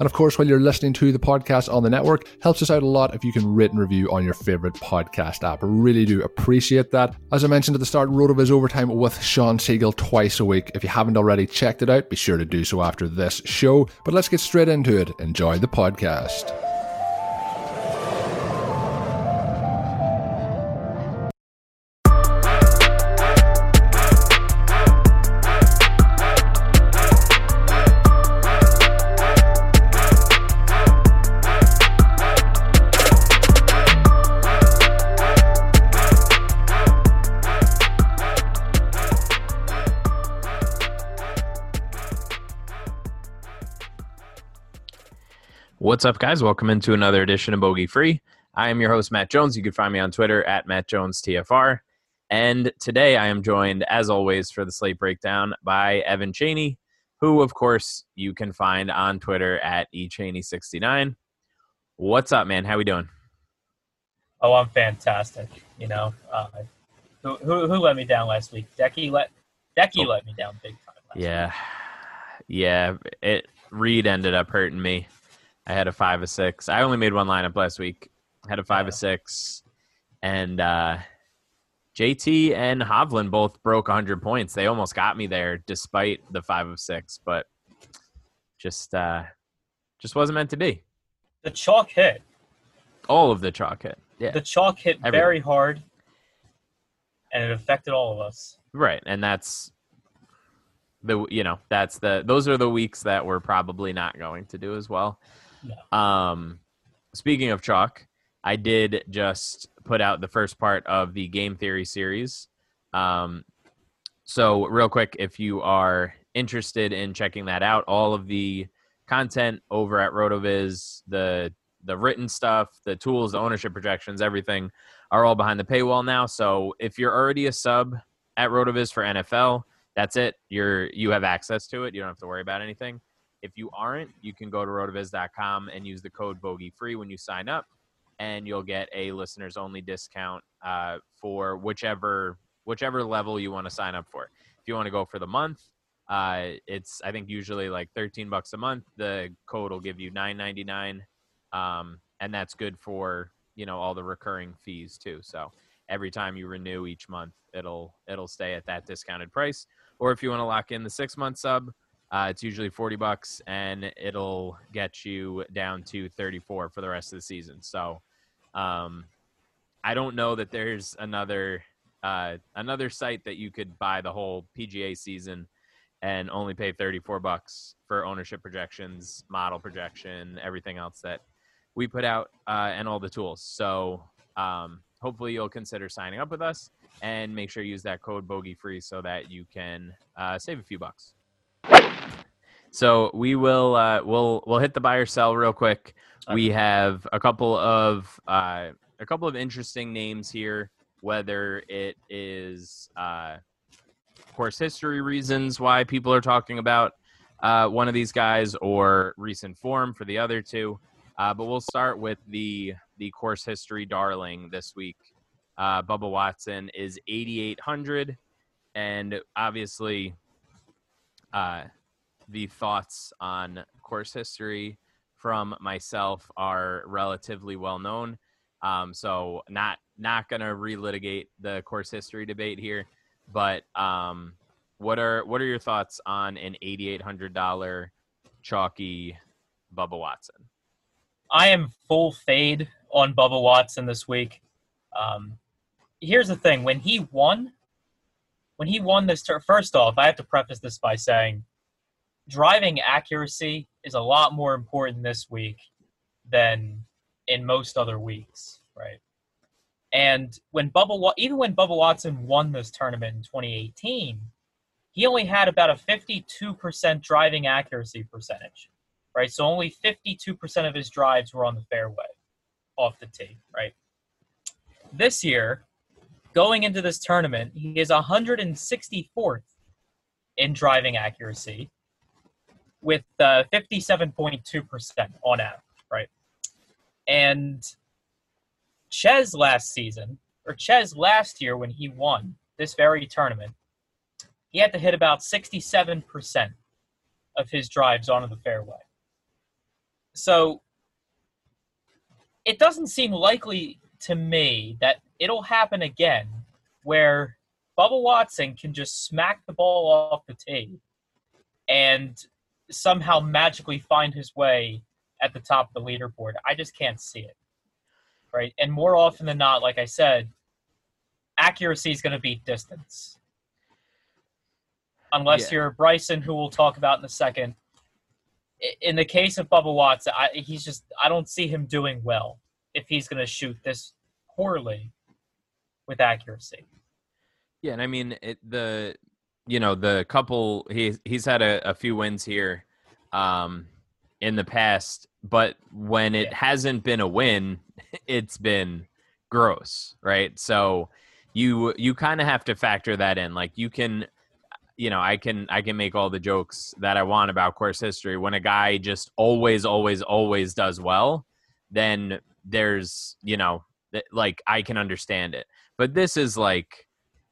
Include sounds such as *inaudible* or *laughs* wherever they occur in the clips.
And of course, while you're listening to the podcast on the network, helps us out a lot if you can rate and review on your favorite podcast app. Really do appreciate that. As I mentioned at the start, RotoViz Overtime with Sean Siegele twice a week. If you haven't already checked it out, be sure to do so after this show. But let's get straight into it. Enjoy the podcast. What's up, guys? Welcome into another edition of Bogey Free. I am your host, Matt Jones. You can find me on Twitter at Matt Jones TFR. And today I am joined, as always, for the slate breakdown by Evan Cheney, who, of course, you can find on Twitter at eCheney69. What's up, man? How we doing? Oh, I'm fantastic. You know, uh, who, who, who let me down last week? Decky let Decky oh. let me down big time. yeah, week. yeah. It Reed ended up hurting me. I had a five of six. I only made one lineup last week. I had a five yeah. of six, and uh, JT and Hovland both broke 100 points. They almost got me there, despite the five of six, but just uh, just wasn't meant to be. The chalk hit. All of the chalk hit. Yeah. The chalk hit Everything. very hard, and it affected all of us. Right, and that's the you know that's the those are the weeks that we're probably not going to do as well. No. Um, speaking of chalk, I did just put out the first part of the game theory series. Um, so real quick, if you are interested in checking that out, all of the content over at Rotoviz, the the written stuff, the tools, the ownership projections, everything are all behind the paywall now. So if you're already a sub at Rotoviz for NFL, that's it. You're you have access to it. You don't have to worry about anything. If you aren't, you can go to rotoviz.com and use the code bogey free when you sign up, and you'll get a listeners only discount uh, for whichever whichever level you want to sign up for. If you want to go for the month, uh, it's I think usually like 13 bucks a month. The code will give you 9.99, um, and that's good for you know all the recurring fees too. So every time you renew each month, it'll it'll stay at that discounted price. Or if you want to lock in the six month sub, uh, it's usually 40 bucks and it'll get you down to 34 for the rest of the season. So um, I don't know that there's another uh, another site that you could buy the whole PGA season and only pay 34 bucks for ownership projections, model projection, everything else that we put out, uh, and all the tools. So um, hopefully you'll consider signing up with us and make sure you use that code bogey free so that you can uh, save a few bucks. So we will uh, we'll we'll hit the buy or sell real quick. We have a couple of uh, a couple of interesting names here. Whether it is uh, course history reasons why people are talking about uh, one of these guys, or recent form for the other two. Uh, but we'll start with the the course history darling this week. Uh, Bubba Watson is 8,800, and obviously, uh, the thoughts on course history from myself are relatively well known. Um, so not not gonna relitigate the course history debate here, but um, what are what are your thoughts on an eighty eight hundred dollar chalky Bubba Watson? I am full fade on Bubba Watson this week. Um, here's the thing: when he won, when he won this turn, first off, I have to preface this by saying driving accuracy is a lot more important this week than in most other weeks, right? And when Bubba, even when Bubba Watson won this tournament in 2018, he only had about a 52% driving accuracy percentage, right? So only 52% of his drives were on the fairway off the tee, right? This year, going into this tournament, he is 164th in driving accuracy with uh, 57.2% on average, right? And Chez last season, or Chez last year when he won this very tournament, he had to hit about 67% of his drives onto the fairway. So it doesn't seem likely to me that it'll happen again where Bubba Watson can just smack the ball off the tee and somehow magically find his way at the top of the leaderboard. I just can't see it. Right? And more often than not, like I said, accuracy is going to beat distance. Unless yeah. you're Bryson, who we'll talk about in a second. In the case of Bubba Watts, I, he's just I don't see him doing well if he's going to shoot this poorly with accuracy. Yeah, and I mean it, the you know the couple he's he's had a, a few wins here um in the past but when it yeah. hasn't been a win *laughs* it's been gross right? So you you kind of have to factor that in like you can you know i can i can make all the jokes that i want about course history. When a guy just always always always does well then there's you know like i can understand it. But this is like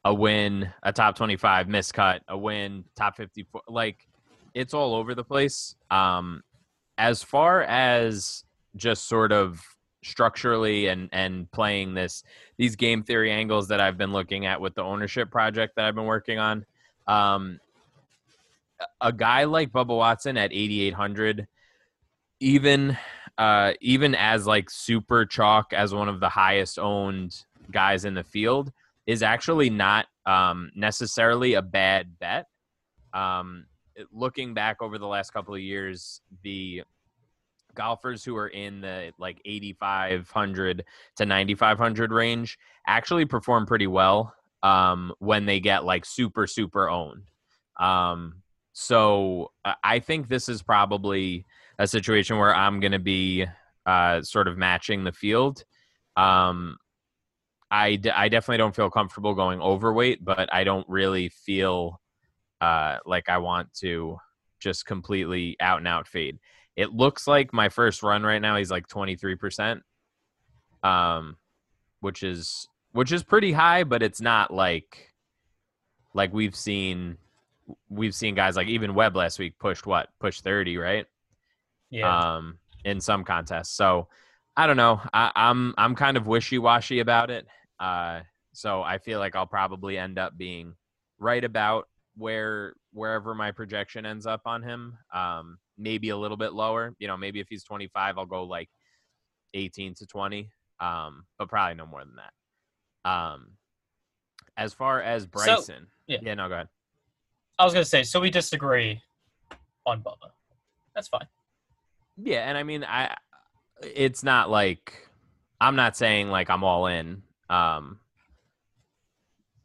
a win, a top 25 miscut, a win, top 54. Like it's all over the place. Um, as far as just sort of structurally and and playing this these game theory angles that I've been looking at with the ownership project that I've been working on, um, a guy like Bubba Watson at 8800, even uh, even as like super chalk as one of the highest owned guys in the field is actually not um, necessarily a bad bet. Um, looking back over the last couple of years, the golfers who are in the like 8500 to 9500 range actually perform pretty well um, when they get like super super owned. Um, so I think this is probably a situation where I'm going to be uh, sort of matching the field. Um, I, d- I definitely don't feel comfortable going overweight, but I don't really feel uh, like I want to just completely out and out fade. It looks like my first run right now he's like 23%. Um which is which is pretty high, but it's not like like we've seen we've seen guys like even Webb last week pushed what? Pushed 30, right? Yeah. Um in some contests. So I don't know. I, I'm I'm kind of wishy washy about it. Uh so I feel like I'll probably end up being right about where wherever my projection ends up on him. Um, maybe a little bit lower. You know, maybe if he's 25, I'll go like 18 to 20. Um, but probably no more than that. Um, as far as Bryson, yeah. yeah, no, go ahead. I was gonna say, so we disagree on Bubba. That's fine. Yeah, and I mean, I it's not like I'm not saying like I'm all in. Um,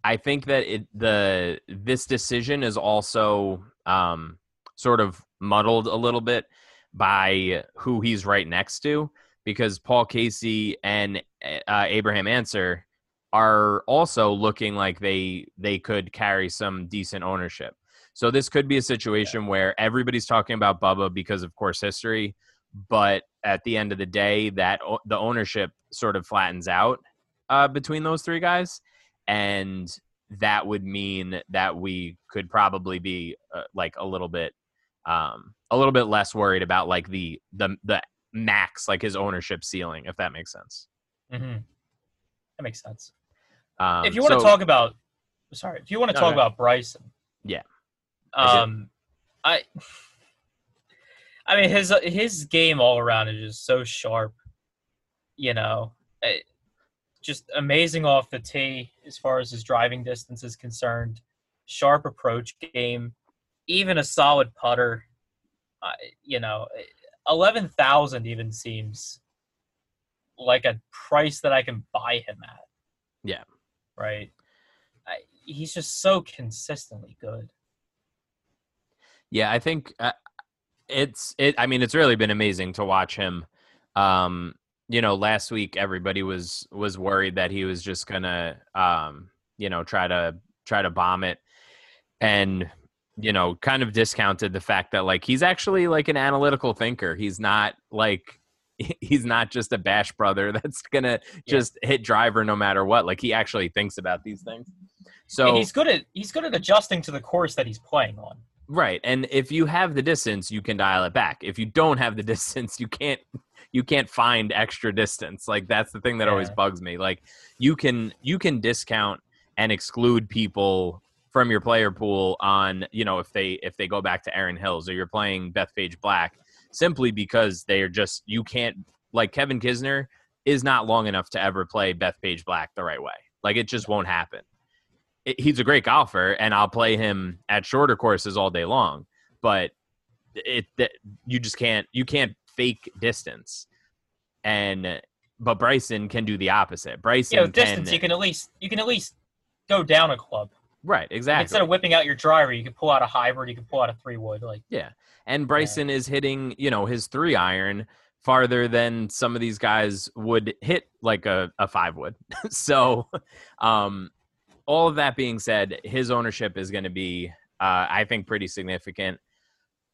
I think that it the this decision is also um, sort of muddled a little bit by who he's right next to because Paul Casey and uh, Abraham Ancer are also looking like they they could carry some decent ownership. So this could be a situation yeah. where everybody's talking about Bubba because of course history, but at the end of the day, that the ownership sort of flattens out uh, between those three guys, and that would mean that we could probably be uh, like a little bit um, a little bit less worried about like the the the max like his ownership ceiling if that makes sense mm-hmm. that makes sense um, if you want to so, talk about sorry if you want to No, talk no. about bryson Yeah. Um i i mean his his game all around is just so sharp you know Eh, just amazing off the tee as far as his driving distance is concerned sharp approach game even a solid putter I you know 11,000 even seems like a price that I can buy him at. Yeah. Right. I, he's just so consistently good. Yeah, I think uh, it's it. I mean, it's really been amazing to watch him. Um, you know, last week everybody was was worried that he was just gonna, um, you know, try to try to bomb it, and you know, kind of discounted the fact that like he's actually like an analytical thinker. He's not like *laughs* he's not just a bash brother *laughs* that's gonna just hit driver no matter what. Like he actually thinks about these things. So and he's good at he's good at adjusting to the course that he's playing on. Right. And if you have the distance, you can dial it back. If you don't have the *laughs* distance, you can't you can't find extra distance. Like that's the thing that always bugs me. Like you can you can discount and exclude people from your player pool on, you know, if they if they go back to Erin Hills or you're playing Bethpage Black simply because they are just you can't like Kevin Kisner is not long enough to ever play Bethpage Black the right way. Like it just won't happen it, he's a great golfer, and I'll play him at shorter courses all day long. But it that you just can't you can't fake distance, and but Bryson can do the opposite. Bryson Yeah, with can distance you can at least you can at least go down a club. right exactly Instead of whipping out your driver, you can pull out a hybrid, you can pull out a three wood. Like Yeah. And Bryson is hitting, you know, his three iron farther than some of these guys wood hit like a, a five would. *laughs* so um all of that being said, his ownership is gonna be uh I think pretty significant.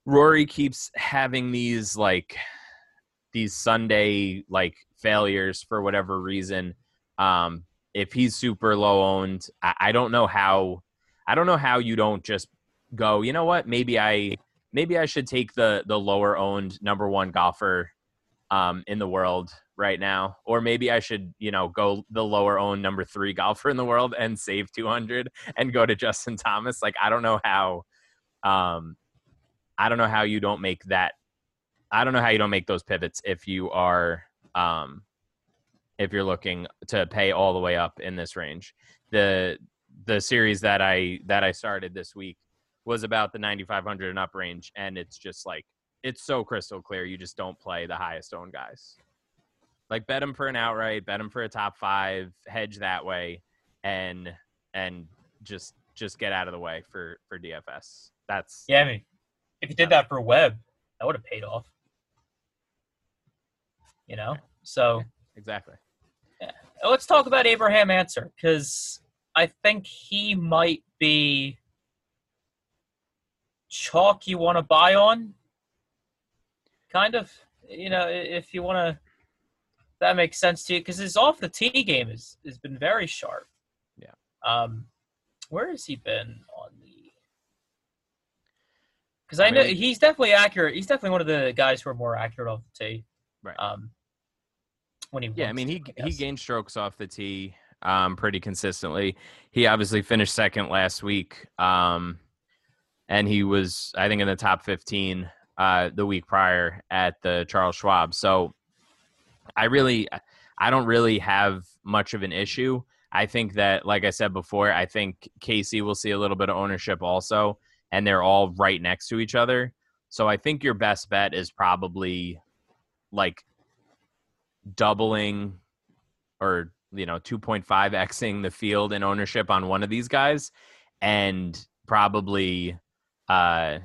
Rory keeps having these like these Sunday like failures for whatever reason. Um if he's super low owned, I, I don't know how I don't know how you don't just go, you know what, maybe I maybe I should take the the lower owned number one golfer um, in the world right now, or maybe I should you know go the lower owned number three golfer in the world and save two hundred and go to Justin Thomas. Like I don't know how, um, I don't know how you don't make that. I don't know how you don't make those pivots if you are um, if you're looking to pay all the way up in this range. The the series that I that I started this week was about the 9500 and up range and it's just like it's so crystal clear you just don't play the highest owned guys like bet them for an outright bet them for a top five hedge that way and and just just get out of the way for for dfs that's yeah, I mean, if you did that for Webb, that would have paid off. You know? So exactly Yeah. let's talk about Abraham Ancer because I think he might be chalk you want to buy on. Kind of, you know, if you want to, that makes sense to you because his off the tee game has has been very sharp. Yeah. Um, where has he been on the? Because I, I mean, know he's definitely accurate. He's definitely one of the guys who are more accurate off the tee. Right. Um, when he yeah, I mean he I he gained strokes off the tee um pretty consistently. He obviously finished second last week. Um, and he was I think in the top 15 uh the week prior at the Charles Schwab. So I really I don't really have much of an issue. I think that like I said before, I think Casey will see a little bit of ownership also and they're all right next to each other. So I think your best bet is probably like doubling or you know 2.5xing the field in ownership on one of these guys and probably uh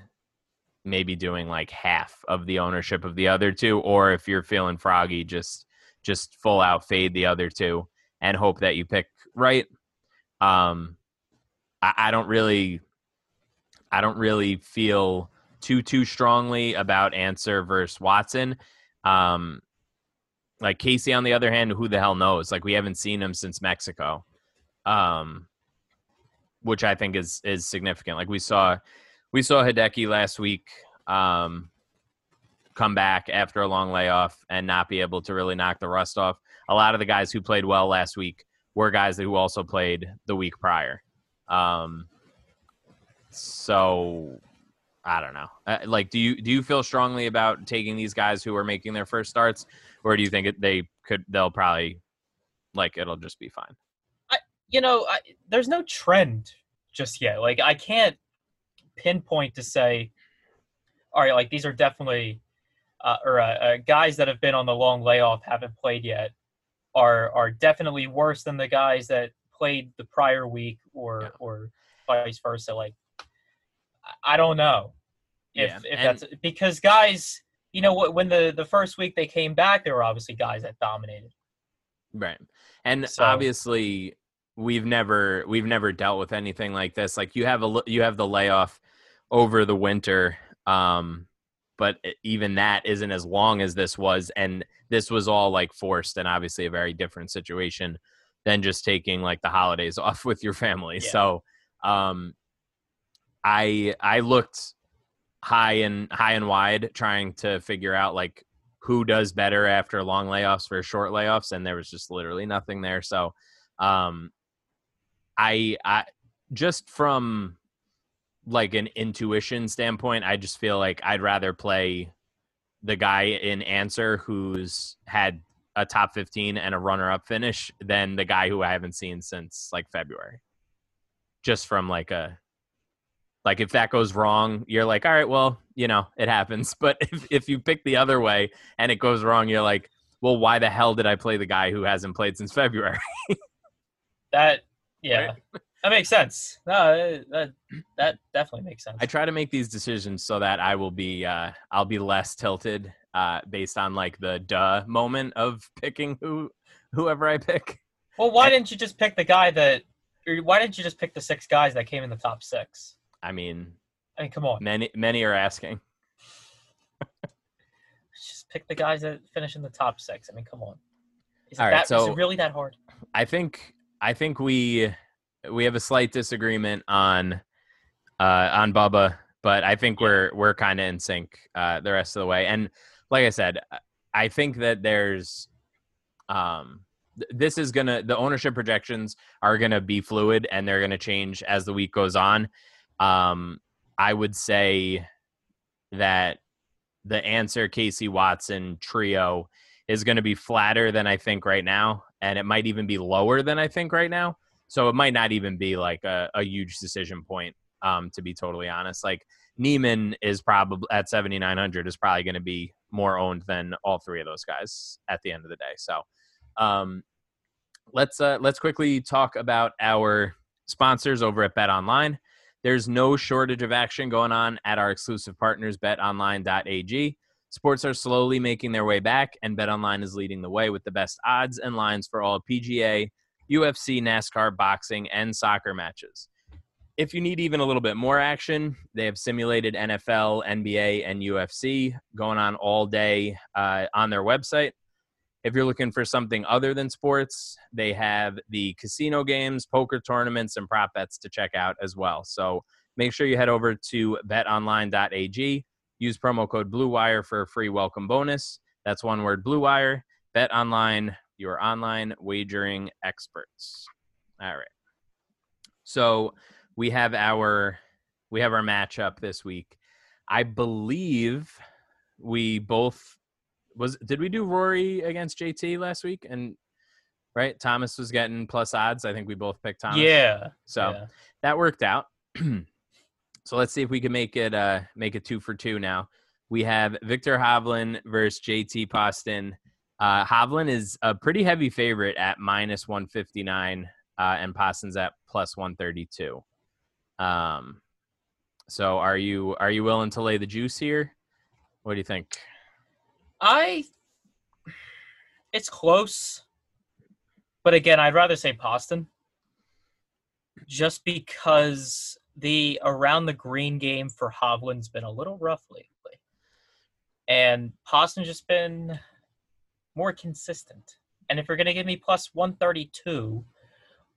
maybe doing like half of the ownership of the other two or if you're feeling froggy just just full out fade the other two and hope that you pick right um I, I don't really i don't really feel too too strongly about Ancer versus watson um like Casey, on the other hand, who the hell knows? Like we haven't seen him since Mexico, um, which I think is is significant. Like we saw, we saw Hideki last week um, come back after a long layoff and not be able to really knock the rust off. A lot of the guys who played well last week were guys who also played the week prior. Um, so I don't know. Uh, like, do you do you feel strongly about taking these guys who are making their first starts, or do you think they could? They'll probably like it'll just be fine. I, you know, I, there's no trend just yet. Like, I can't pinpoint to say, all right, like these are definitely, uh, or uh, uh, guys that have been on the long layoff haven't played yet, are are definitely worse than the guys that played the prior week, or yeah. or vice versa. Like I don't know if yeah. if and, that's because guys, you know, when the the first week they came back, there were obviously guys that dominated. Right, and so, obviously we've never we've never dealt with anything like this. Like you have a you have the layoff over the winter, um, but even that isn't as long as this was, and this was all like forced and obviously a very different situation than just taking like the holidays *laughs* off with your family. Yeah. So um I I looked high and high and wide trying to figure out like who does better after long layoffs for short layoffs and there was just literally nothing there so um I I just from like an intuition standpoint I just feel like I'd rather play the guy in Ancer who's had a top 15 and a runner up finish than the guy who I haven't seen since like February. Just from like a like if that goes wrong you're like all right well you know it happens. *laughs* But if, if you pick the other way and it goes wrong you're like well why the hell did i play the guy who hasn't played since february? *laughs* That yeah. Right? *laughs* that makes sense no that that definitely makes sense i try to make these decisions so that i will be uh i'll be less tilted uh based on like the duh moment of *laughs* picking who whoever i pick well why didn't you just pick the guy that why didn't you just pick the six guys that came in the top six I mean, I mean, come on. Many many are asking. *laughs* Just pick the guys that finish in the top six. I mean, come on. Is, All right, that, so is it really that hard? I think I think we we have a slight disagreement on uh, on Bubba, but I think we're we're kind of in sync uh, the rest of the way. And like I said, I think that there's um this is gonna the ownership projections are gonna be fluid and they're gonna change as the week goes on um, I would say that the Ancer Casey Watson trio is going to be flatter than I think right now, and it might even be lower than I think right now. So it might not even be like a, a huge decision point, um, to be totally honest. Like Niemann is probably at 7,900 is probably going to be more owned than all three of those guys at the end of the day. So um, let's uh, let's quickly talk about our sponsors over at Bet Online. There's no shortage of action going on at our exclusive partners, betonline.ag. Sports are slowly making their way back, and BetOnline is leading the way with the best odds and lines for all PGA, UFC, NASCAR, boxing, and soccer matches. if you need even a little bit more action, they have simulated NFL, NBA, and UFC going on all day uh, on their website. If you're looking for something other than sports, they have the casino games, poker tournaments, and prop bets to check out as well. So make sure you head over to betonline.ag. Use promo code BlueWire for a free welcome bonus. That's one word BlueWire. Bet online, your online wagering experts. All right. So we have our we have our matchup this week. I believe we both was did we do Rory against JT last week and right Thomas was getting plus odds. I think we both picked Thomas. Yeah. So yeah. that worked out. *clears throat* so let's see if we can make it uh make it two for two now. We have Viktor Hovland versus JT Poston. Uh, Hovland is a pretty heavy favorite at minus 159, uh, and Poston's at plus 132. Um, so are you are you willing to lay the juice here? What do you think? I it's close. But again, I'd rather say Poston. Just because the around the green game for Hovland's been a little rough lately. And Poston's just been more consistent. And if you're gonna give me plus one thirty two,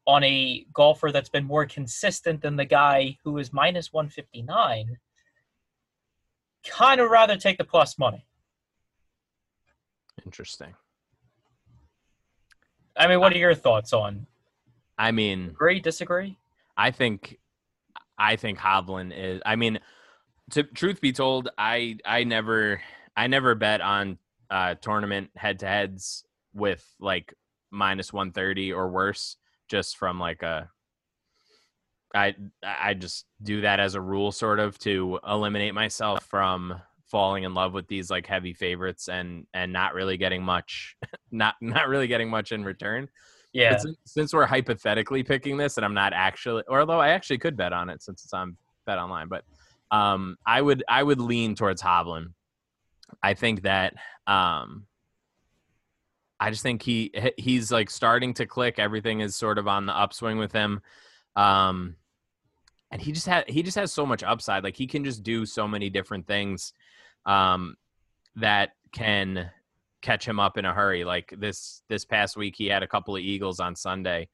on a golfer that's been more consistent than the guy who is minus 159, kind of rather take the plus money. Interesting. I mean, what are your thoughts on? I mean, agree, disagree? I think, I think Hovland is. I mean, to truth be told, I I never I never bet on uh, tournament head to heads with like minus one thirty or worse just from like a I I just do that as a rule sort of to eliminate myself from falling in love with these like heavy favorites and and not really getting much *laughs* not not really getting much in return. Yeah. Since, since we're hypothetically picking this and I'm not actually or although I actually could bet on it since it's on bet online, but um I would I would lean towards Hovland. I think that um I just think he he's like starting to click. Everything is sort of on the upswing with him. Um, and he just had he just has so much upside. Like he can just do so many different things um, that can catch him up in a hurry. Like this this past week, he had a couple of eagles on Sunday,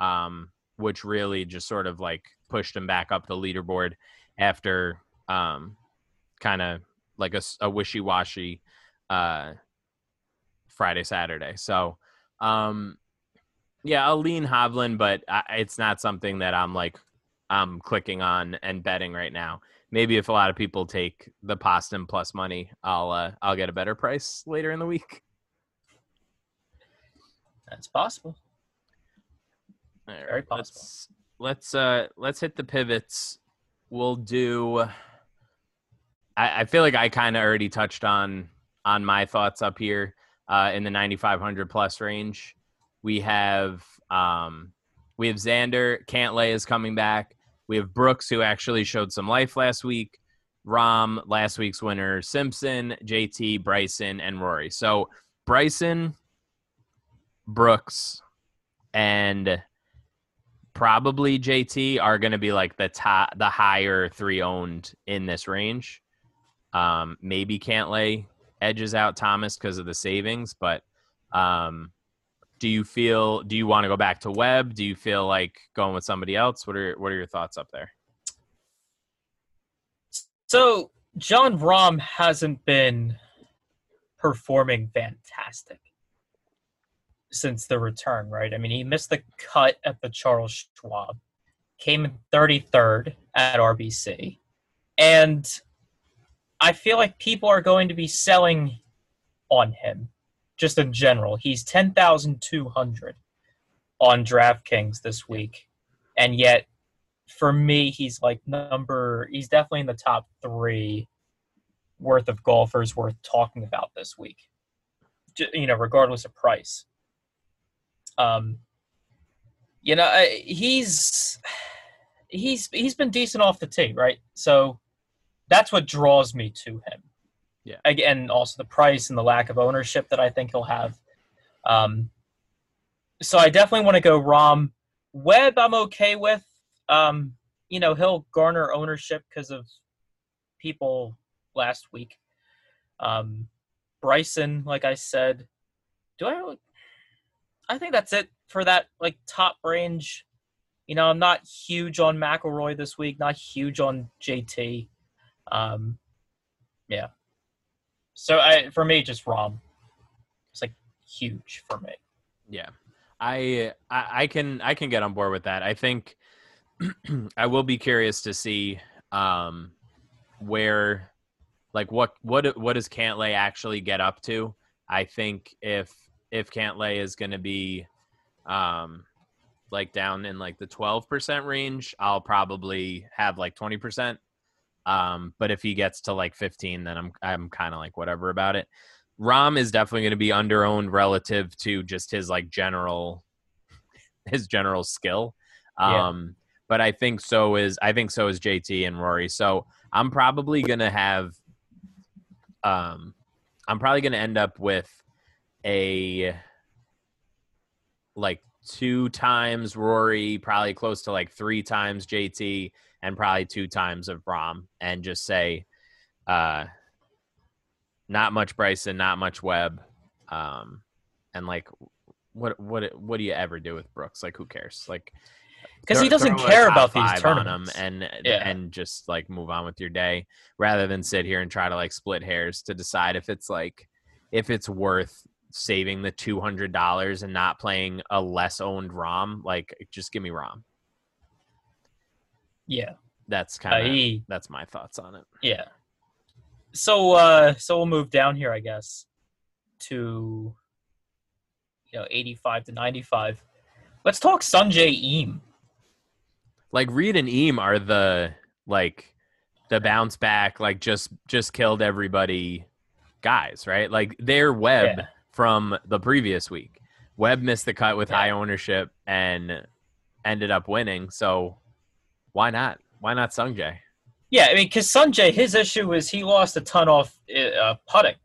um, which really just sort of like pushed him back up the leaderboard after um, kind of like a, a wishy washy uh, Friday, Saturday. So, um, yeah, I'll lean Hovland, but I, it's not something that I'm like I'm clicking on and betting right now. Maybe if a lot of people take the Poston plus money, I'll uh, I'll get a better price later in the week. That's possible. Very possible. Let's let's uh let's hit the pivots. We'll do. I, I feel like I kind of already touched on on my thoughts up here uh, in the 9,500 plus range. We have um, we have Xander Cantlay is coming back. We have Brooks who actually showed some life last week. Rahm, last week's winner, Simpson, JT, Bryson, and Rory. So Bryson, Brooks, and probably JT are going to be like the top, the higher three owned in this range. Um, maybe Cantlay edges out Thomas because of the savings. But um, do you feel? Do you want to go back to Webb? Do you feel like going with somebody else? What are What are your thoughts up there? So Jon Rahm hasn't been performing fantastic since the return, right? I mean, he missed the cut at the Charles Schwab, came in 33rd at RBC, and I feel like people are going to be selling on him just in general. He's 10,200 on DraftKings this week. And yet, for me, he's like number, he's definitely in the top three worth of golfers worth talking about this week, you know, regardless of price. Um, you know, he's he's he's been decent off the tee, right? So that's what draws me to him. Yeah. Again, also the price and the lack of ownership that I think he'll have. Um, so I definitely want to go Rahm. Webb, I'm okay with. Um, you know he'll garner ownership because of people last week. Um, Bryson, like I said, do I? I think that's it for that like top range. You know, I'm not huge on McIlroy this week. Not huge on JT. Um, yeah. So I, for me, just Rahm. It's like huge for me. Yeah, I, I I can I can get on board with that. I think *clears throat* I will be curious to see um, where, like, what what what does Cantlay actually get up to? I think if if Cantlay is going to be, um, like down in like the twelve percent range, I'll probably have like twenty percent. Um, but if he gets to like fifteen, then I'm I'm kind of like whatever about it. Rahm is definitely going to be underowned relative to just his like general *laughs* his general skill. Um, yeah. but I think so is I think so is JT and Rory. So I'm probably going to have um I'm probably going to end up with a like two times Rory, probably close to like three times JT, and probably two times of Rahm, and just say, uh, not much Bryson, not much Webb, um, and like, what what what do you ever do with Brooks? Like, who cares? Like, because he doesn't care about these tournaments and yeah. and just like move on with your day rather than sit here and try to like split hairs to decide if it's like if it's worth saving the two hundred dollars and not playing a less owned Rahm. Like, just give me Rahm. Yeah, that's kind of uh, that's my thoughts on it. Yeah, so uh so we'll move down here i guess to you know 85 to 95 let's talk Sungjae Im. like reed and Im are the like the bounce back like just just killed everybody guys right like they're webb yeah. from the previous week webb missed the cut with yeah. high ownership and ended up winning so why not why not Sungjae yeah, I mean, because Sungjae, his issue was he lost a ton off uh, putting.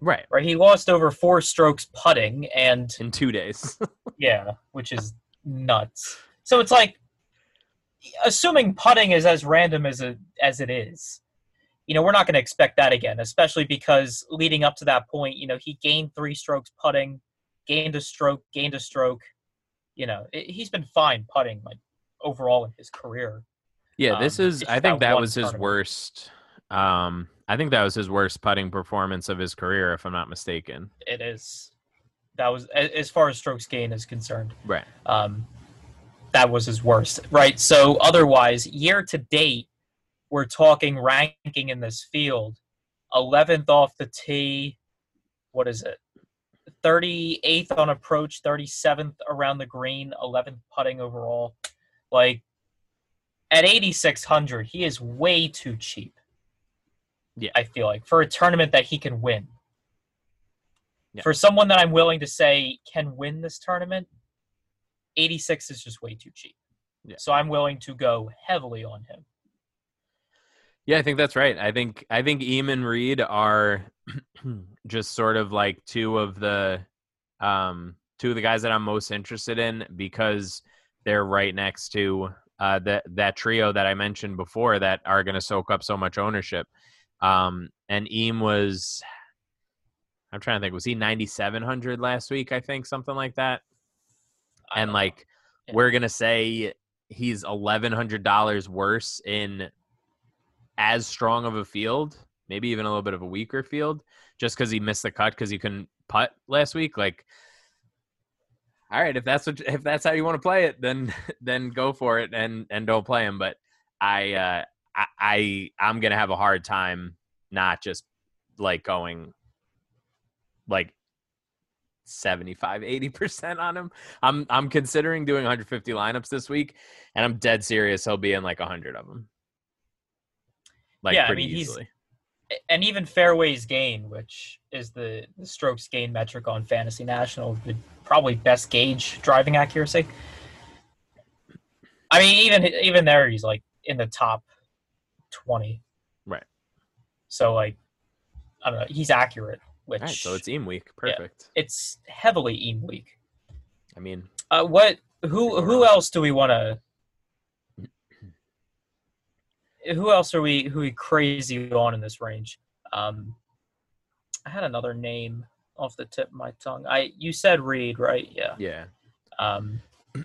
Right. Right. He lost over four strokes putting, and in two days. *laughs* yeah, which is nuts. So it's like, assuming putting is as random as it as it is, you know, we're not going to expect that again, especially because leading up to that point, you know, he gained three strokes putting, gained a stroke, gained a stroke. You know, it, he's been fine putting like overall in his career. Yeah, this um, is. I think that, that was his worst. Um, I think that was his worst putting performance of his career, if I'm not mistaken. It is. That was as far as strokes gain is concerned. Right. Um, that was his worst. Right. So otherwise, year to date, we're talking ranking in this field. 11th off the tee. What is it? 38th on approach, 37th around the green, 11th putting overall. Like at 8600 he is way too cheap. Yeah. I feel like for a tournament that he can win. Yeah. for someone that i'm willing to say can win this tournament 86 is just way too cheap. Yeah. so i'm willing to go heavily on him. Yeah i think that's right. I think i think Im and reed are *clears throat* just sort of like two of the um two of the guys that i'm most interested in because they're right next to uh, that that trio that I mentioned before that are going to soak up so much ownership. Um, and Im was, I'm trying to think, was he 9,700 last week? I think something like that. And like, yeah. we're gonna say he's eleven hundred dollars worse in as strong of a field, maybe even a little bit of a weaker field, just because he missed the cut because he couldn't putt last week. Like all right, if that's what if that's how you want to play it, then *laughs* then go for it and and don't play him. But I uh, I, I I'm gonna have a hard time not just like going like 75 80% on him. I'm I'm considering doing 150 lineups this week and I'm dead serious he'll be in like 100 of them. Like yeah, pretty I mean, easily. And even fairways gain, which is the, the strokes gain metric on Fantasy National, would probably best gauge driving accuracy. I mean, even even there, he's like in the top twenty. Right. So like, I don't know. He's accurate. Which right, so it's Im week. Perfect. Yeah, it's heavily Im week. I mean, uh, what? Who? Who else do we want to? Who else are we who we crazy on in this range? Um, I had another name off the tip of my tongue. I you said Reed, right? Yeah. Yeah. Um, of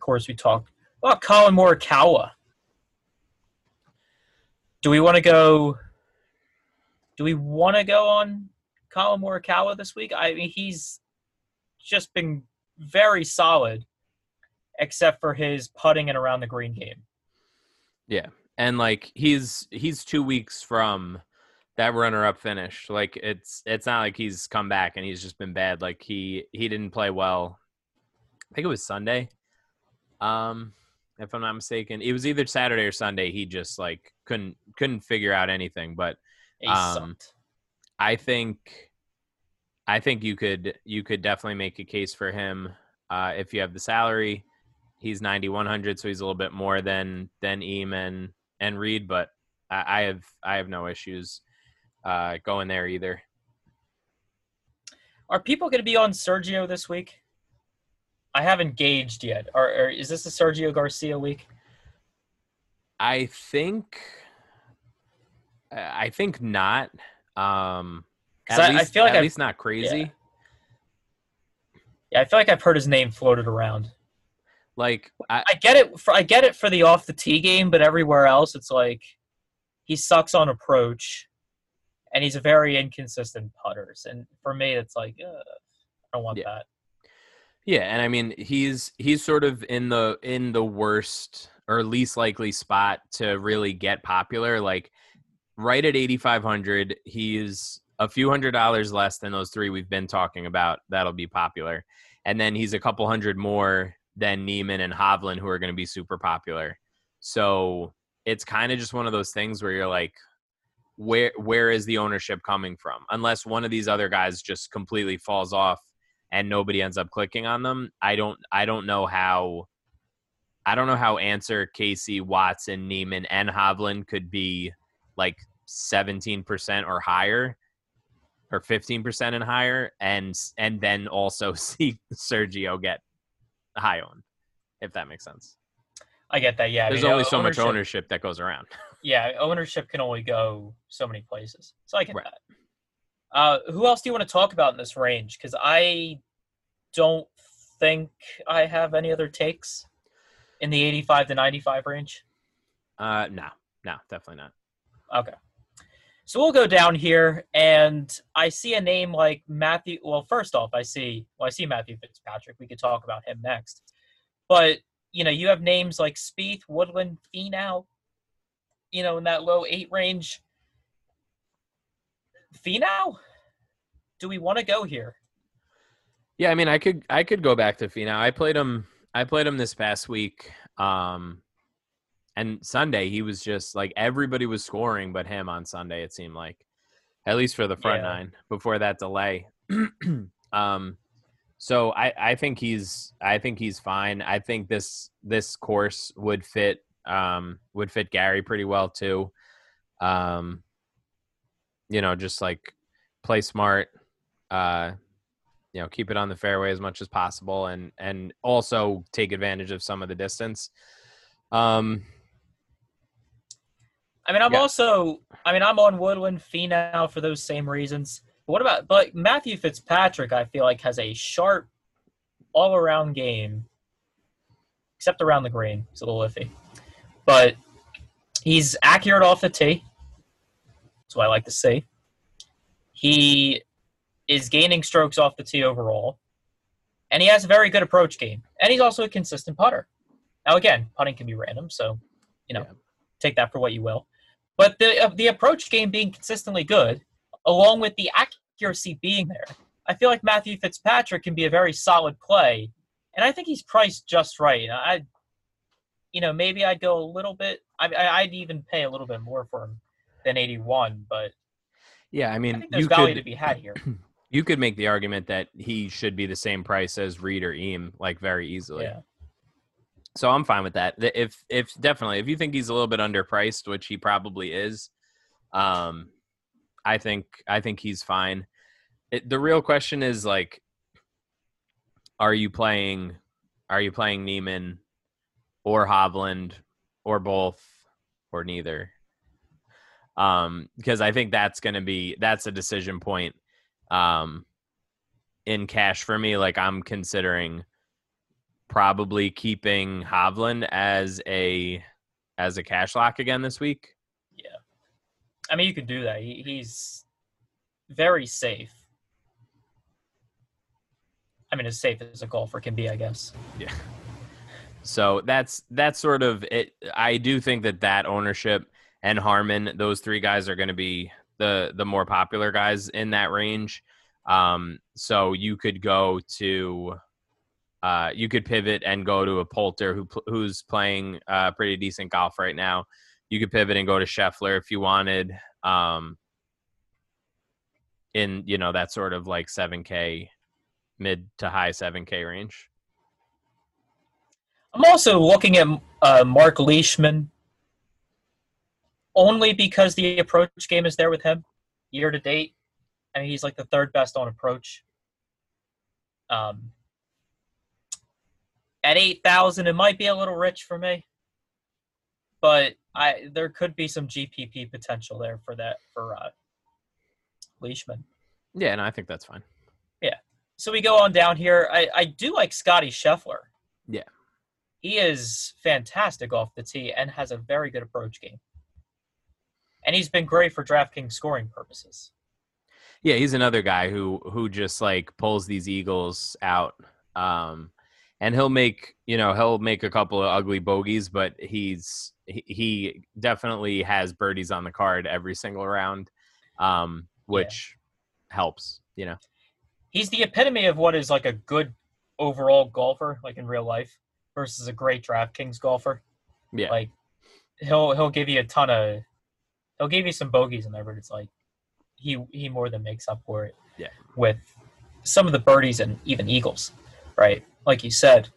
course, we talked about Collin Morikawa. Do we want to go? Do we want to go on Collin Morikawa this week? I mean, he's just been very solid, except for his putting and around the green game. Yeah. And like he's he's 2 weeks from that runner up finish. Like it's it's not like he's come back and he's just been bad. Like he he didn't play well. I think it was Sunday. Um if I'm not mistaken. It was either Saturday or Sunday. He just like couldn't couldn't figure out anything. But Um. I think I think you could you could definitely make a case for him uh, if you have the salary. He's ninety one hundred, so he's a little bit more than than Im and Reed, but I, I have I have no issues uh, going there either. Are people going to be on Sergio this week? I haven't gauged yet. Or, or is this a Sergio Garcia week? I think I think not. Um, at I- I feel like at I've- least not crazy. Yeah, I feel like I've heard his name floated around. Like I, I get it. For, I get it for the off the tee game, but everywhere else, it's like he sucks on approach, and he's a very inconsistent putters. And for me, it's like uh, I don't want Yeah. that. Yeah, and I mean he's he's sort of in the in the worst or least likely spot to really get popular. Like right at eighty five hundred, he's a few hundred dollars less than those three we've been talking about. That'll be popular, and then he's a couple hundred more than Niemann and Hovland, who are going to be super popular. So it's kind of just one of those things where you're like, where where is the ownership coming from? Unless one of these other guys just completely falls off and nobody ends up clicking on them. I don't I don't know how I don't know how Ancer Casey, Watson, Niemann, and Hovland could be like 17% or higher or 15% and higher and and then also *laughs* see Sergio get high owned if that makes sense. I get that. Yeah, I There's mean, only so much ownership that goes around. *laughs* Yeah, ownership can only go so many places. So I get Right. that. Uh, who else do you want to talk about in this range? Because I don't think I have any other takes in the 85 to 95 range. Uh no. No, definitely not. Okay. So we'll go down here, and I see a name like Matthew. Well, first off, I see well, I see Matthew Fitzpatrick. We could talk about him next, but you know, you have names like Spieth, Woodland, Finau. You know, in that low eight range. Finau, do we want to go here? Yeah, I mean, I could I could go back to Finau. I played him. I played him this past week. Um, and Sunday he was just like everybody was scoring, but him on Sunday it seemed like, at least for the front Yeah. nine before that delay. *clears throat* um, so I I think he's I think he's fine. I think this this course would fit um would fit Gary pretty well too. Um, you know, just like play smart. Uh, you know keep it on the fairway as much as possible and and also take advantage of some of the distance um I mean, I'm Yeah. also, I mean, I'm on Woodland Finau for those same reasons. But what about, but Matthew Fitzpatrick? I feel like has a sharp, all-around game, except around the green. It's a little iffy, but he's accurate off the tee. That's what I like to see. He is gaining strokes off the tee overall, and he has a very good approach game, and he's also a consistent putter. Now, again, putting can be random, so you know, Yeah. take that for what you will. But the uh, the approach game being consistently good, along with the accuracy being there, I feel like Matthew Fitzpatrick can be a very solid play, and I think he's priced just right. I, you know, maybe I'd go a little bit. I, I I'd even pay a little bit more for him than eighty one, but yeah i I mean think there's you value could to be had here. *clears throat* you could make the argument that he should be the same price as reed or Im like very easily Yeah. So i'm fine with that if if definitely if you think he's a little bit underpriced which he probably is um i think i think he's fine it, the real question is like are you playing are you playing Niemann or Hovland or both or neither. Um, because I think that's going to be that's a decision point. Um, in cash for me, like I'm considering probably keeping Hovland as a as a cash lock again this week. Yeah, I mean you could do that. He, he's very safe. I mean, as safe as a golfer can be, I guess. Yeah. So that's that's sort of it. I do think that that ownership and Harman, those three guys are going to be the the more popular guys in that range. Um, so you could go to, uh, you could pivot and go to a Poulter who who's playing uh, pretty decent golf right now. You could pivot and go to Scheffler if you wanted. Um, in you know that sort of like seven k, mid to high seven k range. I'm also looking at uh, Mark Leishman only because the approach game is there with him year to date. I mean, he's like the third best on approach. Um, at eight thousand, it might be a little rich for me, but I there could be some GPP potential there for that for uh, Leishman. Yeah, and no, I think that's fine. Yeah. So we go on down here. I, I do like Scotty Scheffler. Yeah. He is fantastic off the tee and has a very good approach game. And he's been great for DraftKings scoring purposes. Yeah, he's another guy who who just like pulls these eagles out. Um and he'll make, you know, he'll make a couple of ugly bogeys, but he's he, definitely has birdies on the card every single round. Um which yeah. helps, you know. He's the epitome of what is like a good overall golfer, like in real life, versus a great DraftKings golfer. Yeah. Like he'll he'll give you a ton of he'll give you some bogeys in there, but it's like he he more than makes up for it. Yeah. With some of the birdies and even eagles, right? Like you said.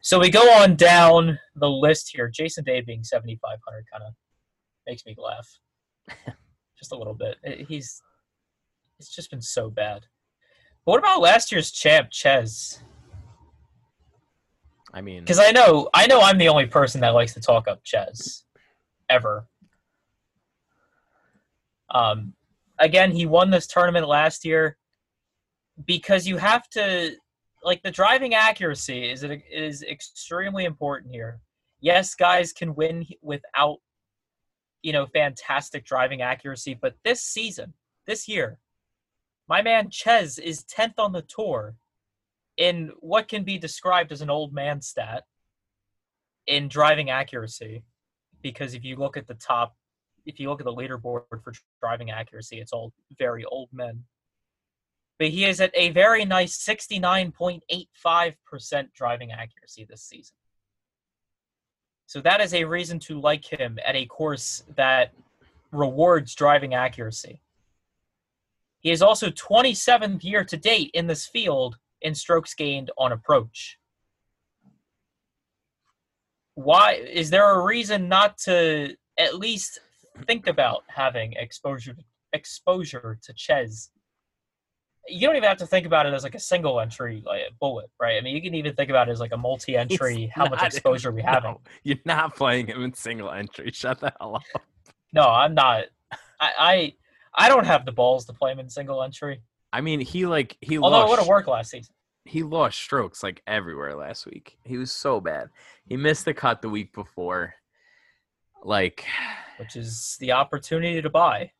So we go on down the list here. Jason Day being 7,500 kind of makes me laugh, *laughs* just a little bit. He's it's just been so bad. But what about last year's champ, Chez? I mean, because I know I know I'm the only person that likes to talk up Chez, ever. Um, again, he won this tournament last year because you have to like the driving accuracy is it is extremely important here. Yes, guys can win without you know fantastic driving accuracy, but this season, this year, my man Chez is 10th on the tour in what can be described as an old man stat in driving accuracy because if you look at the top if you look at the leaderboard for driving accuracy, it's all very old men. But he is at a very nice 69.85% driving accuracy this season. So that is a reason to like him at a course that rewards driving accuracy. He is also 27th year to date in this field in strokes gained on approach. Why is there a reason not to at least think about having exposure exposure to Chez. You don't even have to think about it as like a single entry like a bullet, right? I mean, you can even think about it as like a multi-entry. how much *laughs* exposure we have? No, you're not playing him in single entry. *laughs* Shut the hell up. No, I'm not. I, I I don't have the balls to play him in single entry. I mean, he like he. Although lost, it would have worked last season. He lost strokes like everywhere last week. He was so bad. He missed the cut the week before. Like *sighs* which is the opportunity to buy.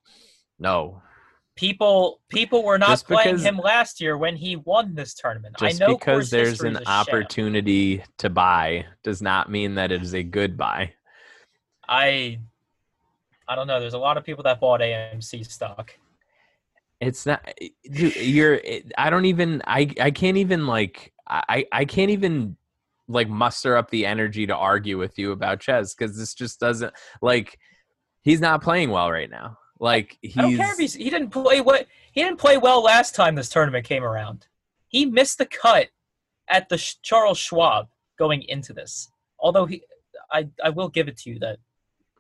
No. People people were not just playing because, him last year when he won this tournament. Just I know because there's an opportunity sham. to buy does not mean that it is a good buy. I I don't know. There's a lot of people that bought AMC stock. It's not you're I don't even I I can't even like I I can't even like muster up the energy to argue with you about Chez because this just doesn't like he's not playing well right now. Like he's I don't care if he's he didn't play what he didn't play well last time this tournament came around. He missed the cut at the Charles Schwab going into this. Although he I I will give it to you that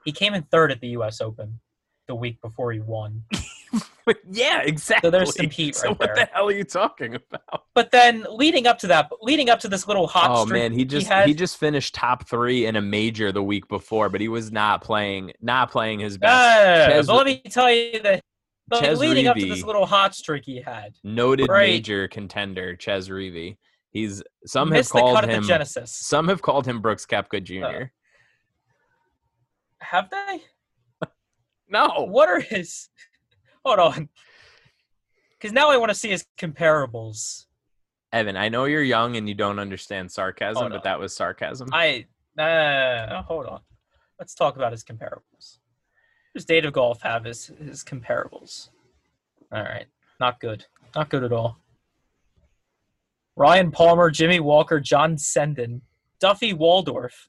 he came in third at the US Open the week before he won. *laughs* *laughs* yeah, exactly. So there's some heat so right what there. the hell are you talking about? But then leading up to that, leading up to this little hot Oh streak, man, he just he, had, just finished top three in a major the week before, but he was not playing not playing his best. Ah, Chez- but let me tell you that but Chez leading up to this little hot streak he had, Noted Right. major contender Chez Reavie. He's some have called him Genesis. some have called him Brooks Koepka Jr. Have they? *laughs* no, What are his? Hold on, because now I want to see his comparables. Evan, I know you're young and you don't understand sarcasm, Oh, but that was sarcasm. I uh, hold on. Let's talk about his comparables. Does Data Golf have his his comparables? All right, not good, not good at all. Ryan Palmer, Jimmy Walker, John Senden, Duffy Waldorf,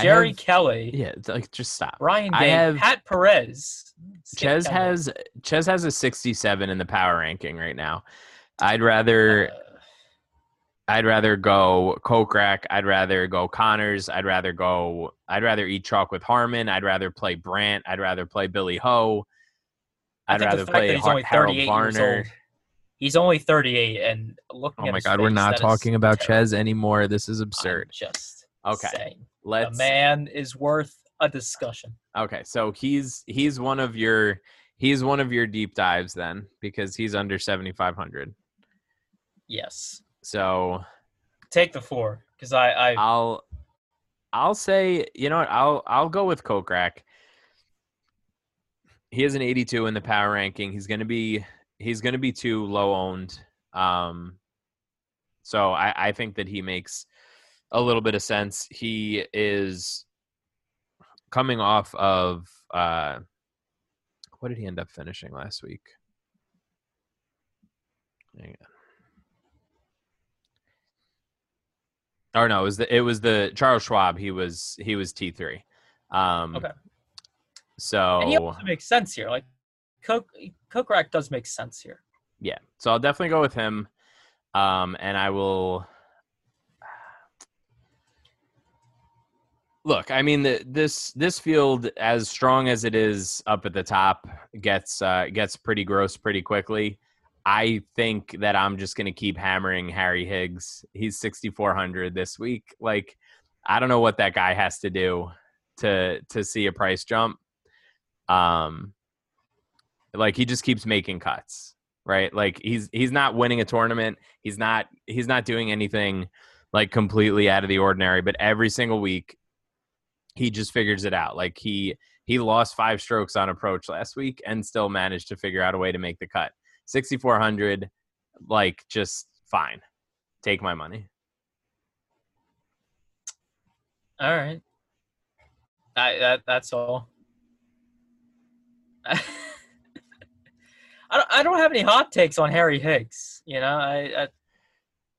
Jerry have- Kelly, yeah, like just stop. Ryan I have- Pat Perez. Chez has Chez has a 67 in the power ranking right now. I'd rather Uh, I'd rather go Kokrak. I'd rather go Conners. I'd rather go. I'd rather eat chalk with Harman. I'd rather play Brandt. I'd rather play Billy Ho. I I'd rather play he's Har- only Harold 38 years Varner. He's only 38, and looking Oh my God, we're not talking about. Chez anymore. This is I'm absurd. just Okay, saying. Let's. the man is worth a discussion. Okay, so he's he's one of your he's one of your deep dives then because he's under 7500. Yes, So take the four because I, I I'll I'll say you know what I'll I'll go with Kokrak. He has an 82 in the power ranking. He's gonna be he's gonna be too low owned. Um, so I I think that he makes a little bit of sense. He is coming off of uh, what did he end up finishing last week? Hang on. Or no, it was the it was the Charles Schwab. He was he was T three. Um, Okay. So and he also makes sense here. Like Coke Kokrak does make sense here. yeah, so I'll definitely go with him. Um, and I will look. I mean, the, this this field, as strong as it is up at the top, gets uh, gets pretty gross pretty quickly. I think that I'm just going to keep hammering Harry Higgs. He's 6400 this week. Like I don't know what that guy has to do to to see a price jump. Um like he just keeps making cuts, right? Like he's he's not winning a tournament. He's not he's not doing anything like completely out of the ordinary, but every single week he just figures it out. Like he he lost 5 strokes on approach last week and still managed to figure out a way to make the cut. 6400 like just fine. Take my money. All right. I that that's all. *laughs* I don't I don't have any hot takes on Harry Higgs. You know, I, I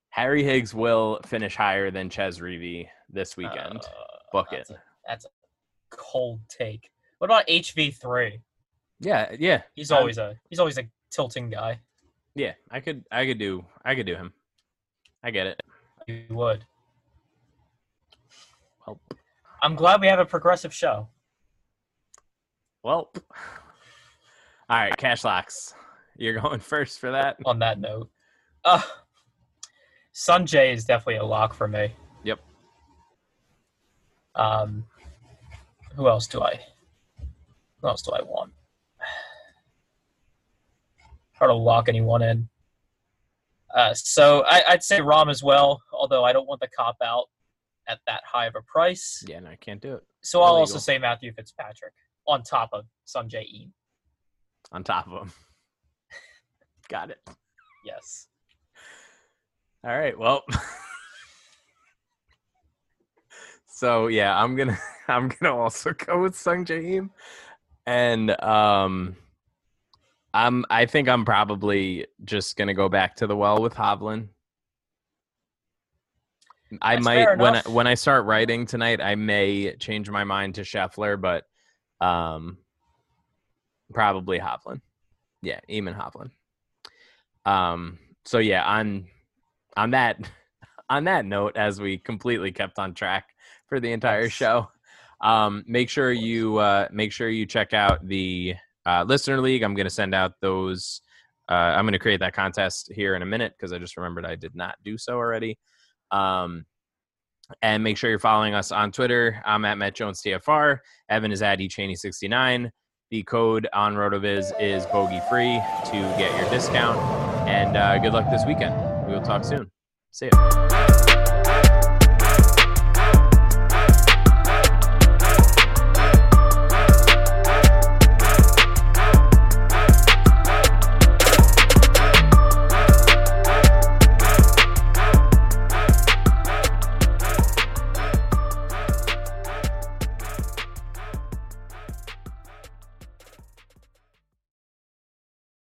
Harry Higgs will finish higher than Chez Reavie this weekend. uh, Book it. A, that's a cold take. What about HV three? Yeah, yeah. He's always a he's always a tilting guy. Yeah, I could I could do I could do him. I get it. You would. Well, I'm glad we have a progressive show. well. *sighs* All right, cash locks. You're going *laughs* first for that. On that note, uh, Sungjae is definitely a lock for me. Yep. Um, who else do I? Who else do I want? *sighs* Hard to lock anyone in. Uh, so I, I'd say Rahm as well, although I don't want the cop out at that high of a price. Yeah, no, I can't do it. So I'll also say Matthew Fitzpatrick on top of Sungjae Im. On top of him. *laughs* Got it. Yes. All right. Well. *laughs* so yeah, I'm gonna *laughs* I'm gonna also *laughs* go with Sungjae Im, and um, I'm I think I'm probably just gonna go back to the well with Hovland. I That's might when I, when I start writing tonight, I may change my mind to Scheffler, but um, probably Hovland. Yeah, Im and Hovland. Um. So yeah, on on that *laughs* on that note, as we completely kept on track for the entire Yes. show, um, make sure you uh, make sure you check out the uh, listener league. I'm going to send out those Uh, I'm going to create that contest here in a minute because I just remembered I did not do so already. Um, and make sure you're following us on Twitter. I'm at Matt Jones TFR. Evan is at eChaney69. The code on RotoViz is bogey free to get your discount. And uh, good luck this weekend. We will talk soon. See ya.